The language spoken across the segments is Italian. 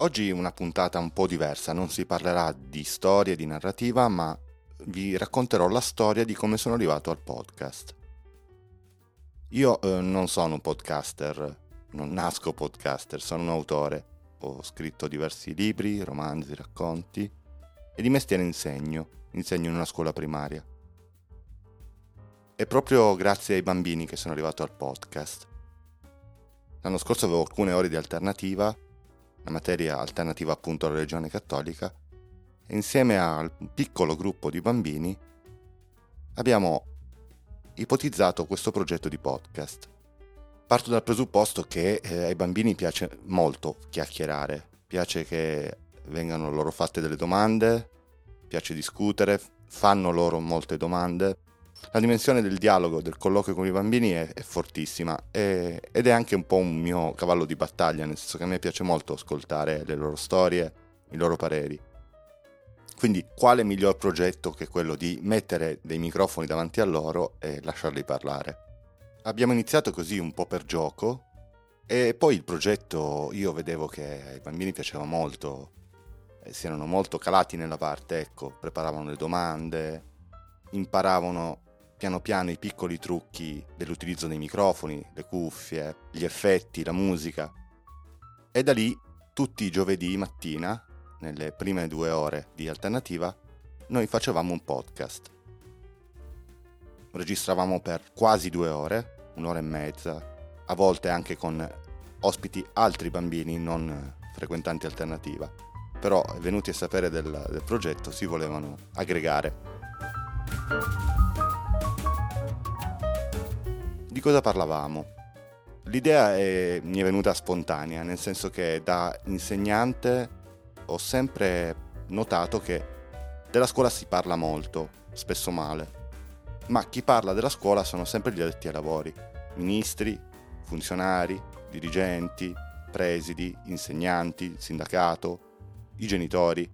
Oggi una puntata un po' diversa, non si parlerà di storia e di narrativa, ma vi racconterò la storia di come sono arrivato al podcast. Io eh, non sono un podcaster, non nasco podcaster, sono un autore. Ho scritto diversi libri, romanzi, racconti e di mestiere insegno, insegno in una scuola primaria. È proprio grazie ai bambini che sono arrivato al podcast. L'anno scorso avevo alcune ore di alternativa la materia alternativa appunto alla religione cattolica, e insieme al piccolo gruppo di bambini abbiamo ipotizzato questo progetto di podcast. Parto dal presupposto che eh, ai bambini piace molto chiacchierare, piace che vengano loro fatte delle domande, piace discutere, fanno loro molte domande la dimensione del dialogo, del colloquio con i bambini è, è fortissima è, ed è anche un po' un mio cavallo di battaglia, nel senso che a me piace molto ascoltare le loro storie, i loro pareri. Quindi quale miglior progetto che quello di mettere dei microfoni davanti a loro e lasciarli parlare? Abbiamo iniziato così un po' per gioco e poi il progetto io vedevo che ai bambini piaceva molto, si erano molto calati nella parte, ecco, preparavano le domande, imparavano piano piano i piccoli trucchi dell'utilizzo dei microfoni, le cuffie, gli effetti, la musica. E da lì, tutti i giovedì mattina, nelle prime due ore di alternativa, noi facevamo un podcast. Registravamo per quasi due ore, un'ora e mezza, a volte anche con ospiti altri bambini non frequentanti alternativa. Però, venuti a sapere del, del progetto, si volevano aggregare. Di cosa parlavamo? L'idea è, mi è venuta spontanea, nel senso che da insegnante ho sempre notato che della scuola si parla molto, spesso male, ma chi parla della scuola sono sempre gli addetti ai lavori, ministri, funzionari, dirigenti, presidi, insegnanti, sindacato, i genitori,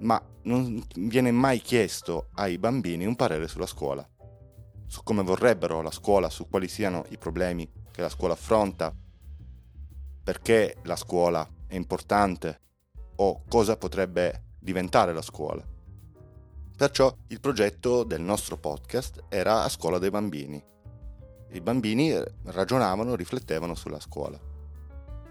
ma non viene mai chiesto ai bambini un parere sulla scuola su come vorrebbero la scuola, su quali siano i problemi che la scuola affronta, perché la scuola è importante o cosa potrebbe diventare la scuola. Perciò il progetto del nostro podcast era a scuola dei bambini. I bambini ragionavano, riflettevano sulla scuola.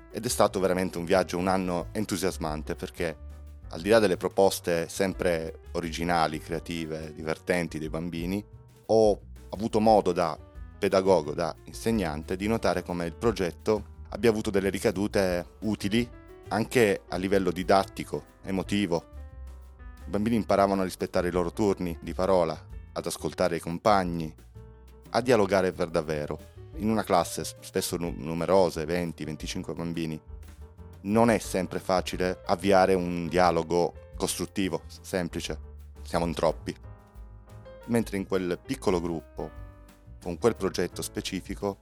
Ed è stato veramente un viaggio, un anno entusiasmante perché al di là delle proposte sempre originali, creative, divertenti dei bambini, ho avuto modo da pedagogo, da insegnante, di notare come il progetto abbia avuto delle ricadute utili anche a livello didattico, emotivo. I bambini imparavano a rispettare i loro turni di parola, ad ascoltare i compagni, a dialogare per davvero. In una classe spesso numerose, 20-25 bambini, non è sempre facile avviare un dialogo costruttivo, semplice. Siamo in troppi mentre in quel piccolo gruppo, con quel progetto specifico,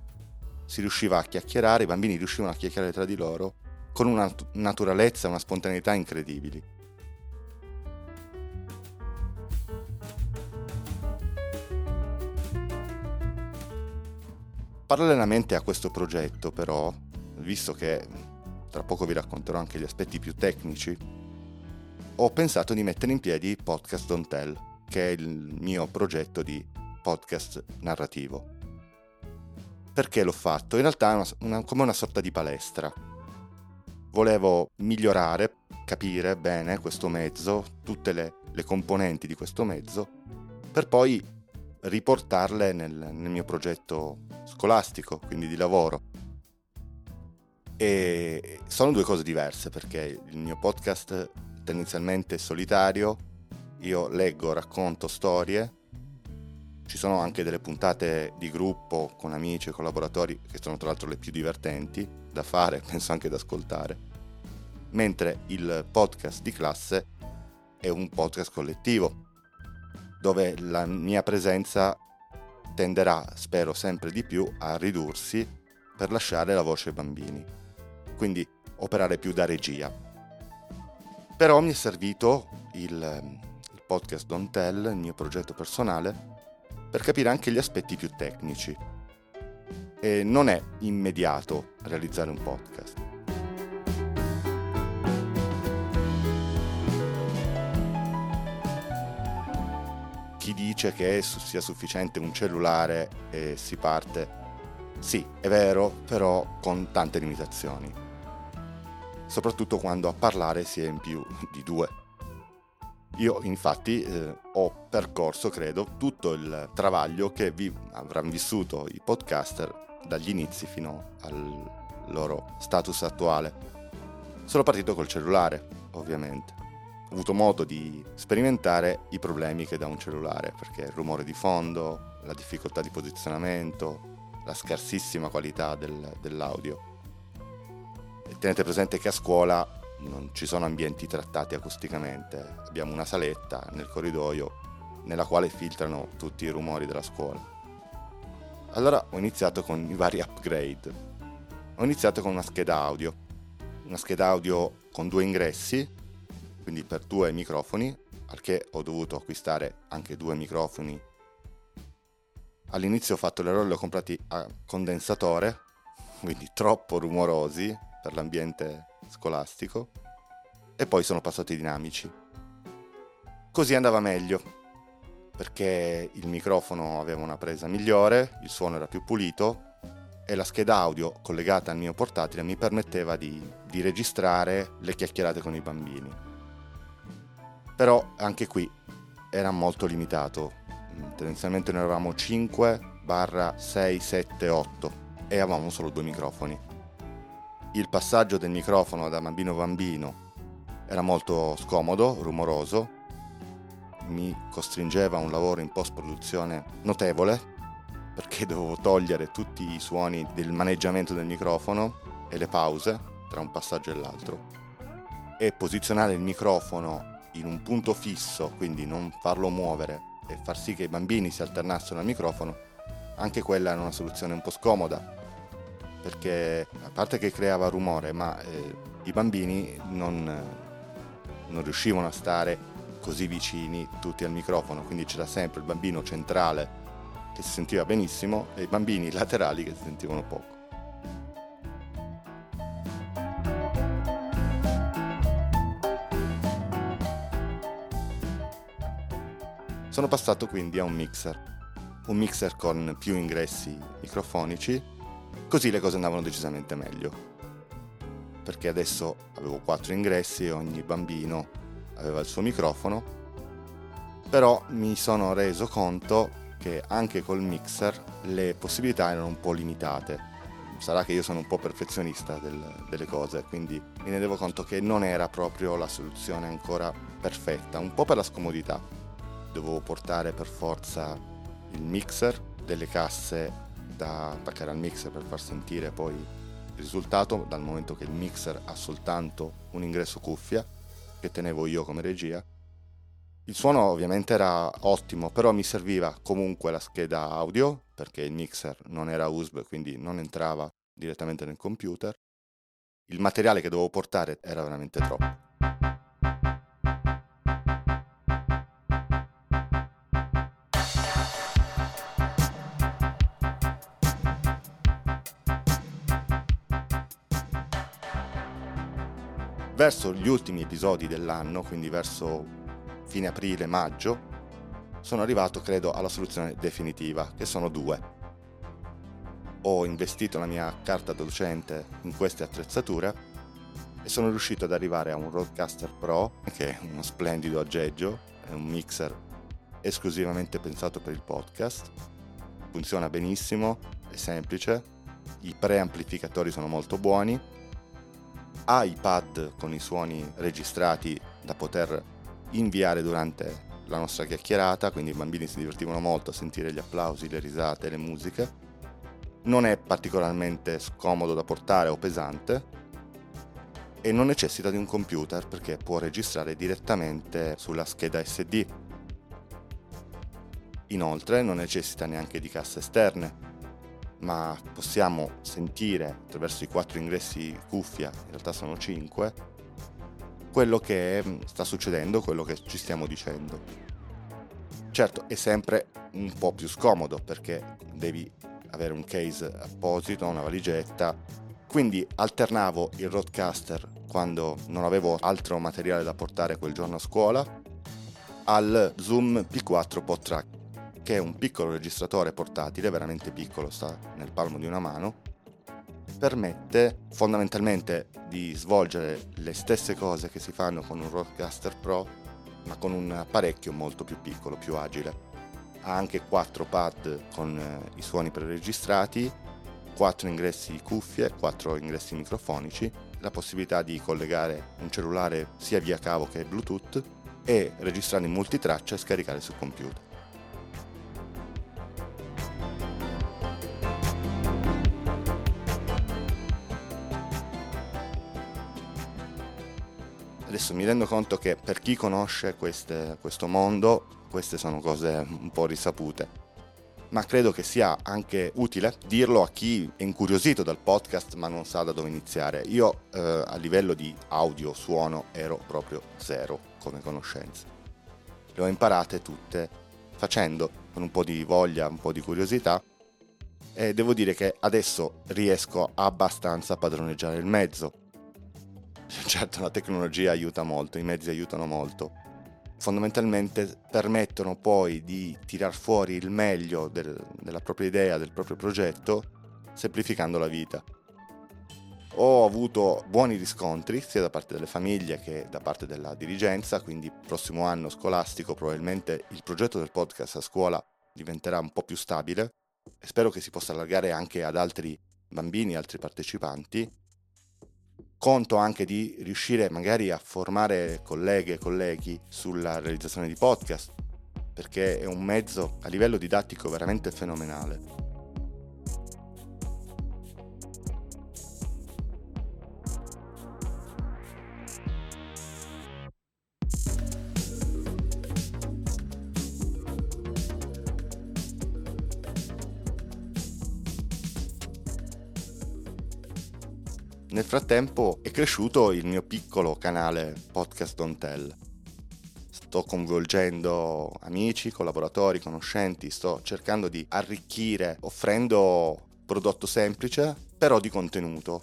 si riusciva a chiacchierare, i bambini riuscivano a chiacchierare tra di loro con una naturalezza, una spontaneità incredibili. Parallelamente a questo progetto, però, visto che tra poco vi racconterò anche gli aspetti più tecnici, ho pensato di mettere in piedi Podcast Don't Tell che è il mio progetto di podcast narrativo. Perché l'ho fatto? In realtà è una, una, come una sorta di palestra. Volevo migliorare, capire bene questo mezzo, tutte le, le componenti di questo mezzo, per poi riportarle nel, nel mio progetto scolastico, quindi di lavoro. E sono due cose diverse perché il mio podcast tendenzialmente è solitario io leggo, racconto storie, ci sono anche delle puntate di gruppo con amici e collaboratori che sono tra l'altro le più divertenti da fare, penso anche da ascoltare, mentre il podcast di classe è un podcast collettivo dove la mia presenza tenderà, spero sempre di più, a ridursi per lasciare la voce ai bambini, quindi operare più da regia. Però mi è servito il Podcast Don't Tell, il mio progetto personale, per capire anche gli aspetti più tecnici. E non è immediato realizzare un podcast. Chi dice che sia sufficiente un cellulare e si parte sì, è vero, però con tante limitazioni. Soprattutto quando a parlare si è in più di due. Io infatti eh, ho percorso, credo, tutto il travaglio che vi avranno vissuto i podcaster dagli inizi fino al loro status attuale. Sono partito col cellulare, ovviamente. Ho avuto modo di sperimentare i problemi che dà un cellulare, perché il rumore di fondo, la difficoltà di posizionamento, la scarsissima qualità del, dell'audio. Tenete presente che a scuola non ci sono ambienti trattati acusticamente, abbiamo una saletta nel corridoio nella quale filtrano tutti i rumori della scuola. Allora ho iniziato con i vari upgrade. Ho iniziato con una scheda audio, una scheda audio con due ingressi, quindi per due microfoni, al che ho dovuto acquistare anche due microfoni. All'inizio ho fatto l'errore, li ho comprati a condensatore, quindi troppo rumorosi per l'ambiente scolastico, e poi sono passati dinamici. Così andava meglio, perché il microfono aveva una presa migliore, il suono era più pulito e la scheda audio collegata al mio portatile mi permetteva di, di registrare le chiacchierate con i bambini. Però anche qui era molto limitato, tendenzialmente noi eravamo 5 barra 6, 7, 8 e avevamo solo due microfoni. Il passaggio del microfono da bambino a bambino era molto scomodo, rumoroso, mi costringeva a un lavoro in post-produzione notevole perché dovevo togliere tutti i suoni del maneggiamento del microfono e le pause tra un passaggio e l'altro. E posizionare il microfono in un punto fisso, quindi non farlo muovere e far sì che i bambini si alternassero al microfono, anche quella era una soluzione un po' scomoda perché a parte che creava rumore, ma eh, i bambini non, non riuscivano a stare così vicini tutti al microfono, quindi c'era sempre il bambino centrale che si sentiva benissimo e i bambini laterali che si sentivano poco. Sono passato quindi a un mixer, un mixer con più ingressi microfonici, così le cose andavano decisamente meglio. Perché adesso avevo quattro ingressi e ogni bambino aveva il suo microfono, però mi sono reso conto che anche col mixer le possibilità erano un po' limitate. Sarà che io sono un po' perfezionista del, delle cose, quindi mi rendevo conto che non era proprio la soluzione ancora perfetta, un po' per la scomodità. Dovevo portare per forza il mixer, delle casse da attaccare al mixer per far sentire poi il risultato, dal momento che il mixer ha soltanto un ingresso cuffia, che tenevo io come regia. Il suono ovviamente era ottimo, però mi serviva comunque la scheda audio, perché il mixer non era USB, quindi non entrava direttamente nel computer. Il materiale che dovevo portare era veramente troppo. Verso gli ultimi episodi dell'anno, quindi verso fine aprile-maggio, sono arrivato, credo, alla soluzione definitiva, che sono due. Ho investito la mia carta docente in queste attrezzature e sono riuscito ad arrivare a un Roadcaster Pro, che è uno splendido aggeggio, è un mixer esclusivamente pensato per il podcast. Funziona benissimo, è semplice, i preamplificatori sono molto buoni iPad con i suoni registrati da poter inviare durante la nostra chiacchierata, quindi i bambini si divertivano molto a sentire gli applausi, le risate, le musiche. Non è particolarmente scomodo da portare o pesante e non necessita di un computer perché può registrare direttamente sulla scheda SD. Inoltre non necessita neanche di casse esterne, ma possiamo sentire attraverso i quattro ingressi cuffia, in realtà sono cinque, quello che mm, sta succedendo, quello che ci stiamo dicendo. Certo, è sempre un po' più scomodo perché devi avere un case apposito, una valigetta, quindi alternavo il roadcaster quando non avevo altro materiale da portare quel giorno a scuola al Zoom P4 PodTrack, che è un piccolo registratore portatile, veramente piccolo, sta nel palmo di una mano, permette fondamentalmente di svolgere le stesse cose che si fanno con un Rodecaster Pro, ma con un apparecchio molto più piccolo, più agile. Ha anche 4 pad con eh, i suoni preregistrati, 4 ingressi cuffie, 4 ingressi microfonici, la possibilità di collegare un cellulare sia via cavo che Bluetooth e registrare in multitraccia e scaricare sul computer. Adesso mi rendo conto che per chi conosce queste, questo mondo, queste sono cose un po' risapute ma credo che sia anche utile dirlo a chi è incuriosito dal podcast ma non sa da dove iniziare. Io eh, a livello di audio, suono, ero proprio zero come conoscenze. Le ho imparate tutte facendo, con un po' di voglia, un po' di curiosità, e devo dire che adesso riesco abbastanza a padroneggiare il mezzo. Certo la tecnologia aiuta molto, i mezzi aiutano molto, fondamentalmente permettono poi di tirar fuori il meglio del, della propria idea, del proprio progetto, semplificando la vita. Ho avuto buoni riscontri sia da parte delle famiglie che da parte della dirigenza, quindi prossimo anno scolastico probabilmente il progetto del podcast a scuola diventerà un po' più stabile. E spero che si possa allargare anche ad altri bambini, altri partecipanti conto anche di riuscire magari a formare colleghe e colleghi sulla realizzazione di podcast, perché è un mezzo a livello didattico veramente fenomenale. Nel frattempo è cresciuto il mio piccolo canale Podcast Don't Tell. Sto coinvolgendo amici, collaboratori, conoscenti, sto cercando di arricchire offrendo prodotto semplice, però di contenuto.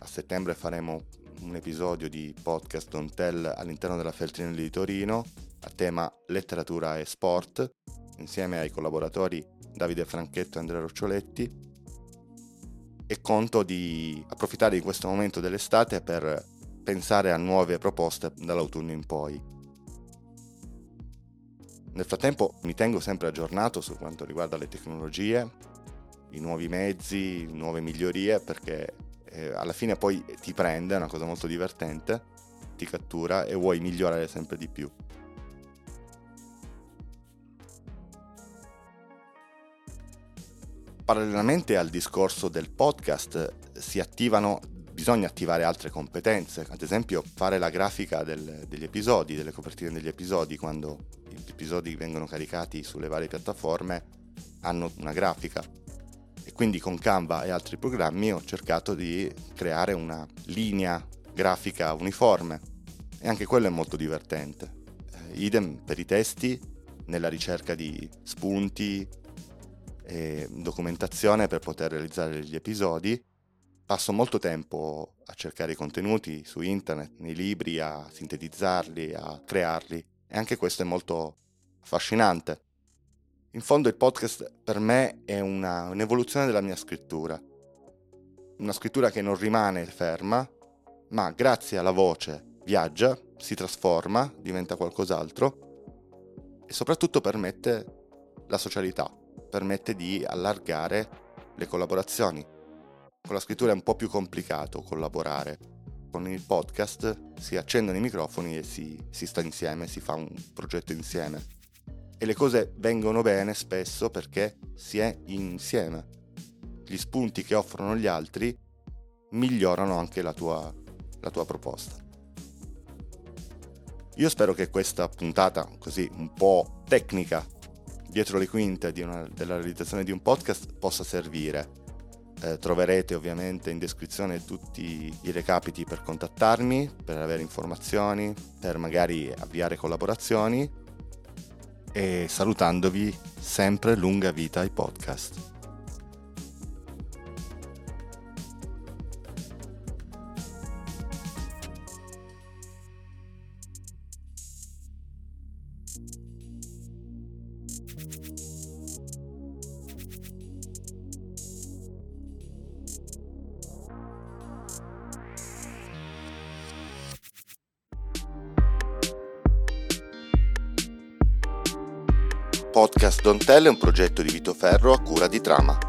A settembre faremo un episodio di Podcast Don't Tell all'interno della Feltrinelli di Torino a tema letteratura e sport, insieme ai collaboratori Davide Franchetto e Andrea Roccioletti e conto di approfittare di questo momento dell'estate per pensare a nuove proposte dall'autunno in poi. Nel frattempo mi tengo sempre aggiornato su quanto riguarda le tecnologie, i nuovi mezzi, nuove migliorie, perché eh, alla fine poi ti prende, è una cosa molto divertente, ti cattura e vuoi migliorare sempre di più. Parallelamente al discorso del podcast si attivano, bisogna attivare altre competenze, ad esempio fare la grafica del, degli episodi, delle copertine degli episodi, quando gli episodi vengono caricati sulle varie piattaforme hanno una grafica. E quindi con Canva e altri programmi ho cercato di creare una linea grafica uniforme e anche quello è molto divertente. Eh, idem per i testi, nella ricerca di spunti, e documentazione per poter realizzare gli episodi. Passo molto tempo a cercare i contenuti su internet, nei libri, a sintetizzarli, a crearli e anche questo è molto affascinante. In fondo il podcast per me è una, un'evoluzione della mia scrittura, una scrittura che non rimane ferma, ma grazie alla voce viaggia, si trasforma, diventa qualcos'altro e soprattutto permette la socialità permette di allargare le collaborazioni. Con la scrittura è un po' più complicato collaborare. Con il podcast si accendono i microfoni e si, si sta insieme, si fa un progetto insieme. E le cose vengono bene spesso perché si è insieme. Gli spunti che offrono gli altri migliorano anche la tua, la tua proposta. Io spero che questa puntata, così un po' tecnica, dietro le quinte una, della realizzazione di un podcast possa servire. Eh, troverete ovviamente in descrizione tutti i recapiti per contattarmi, per avere informazioni, per magari avviare collaborazioni e salutandovi sempre lunga vita ai podcast. Podcast Don Tell è un progetto di Vito Ferro a cura di Trama.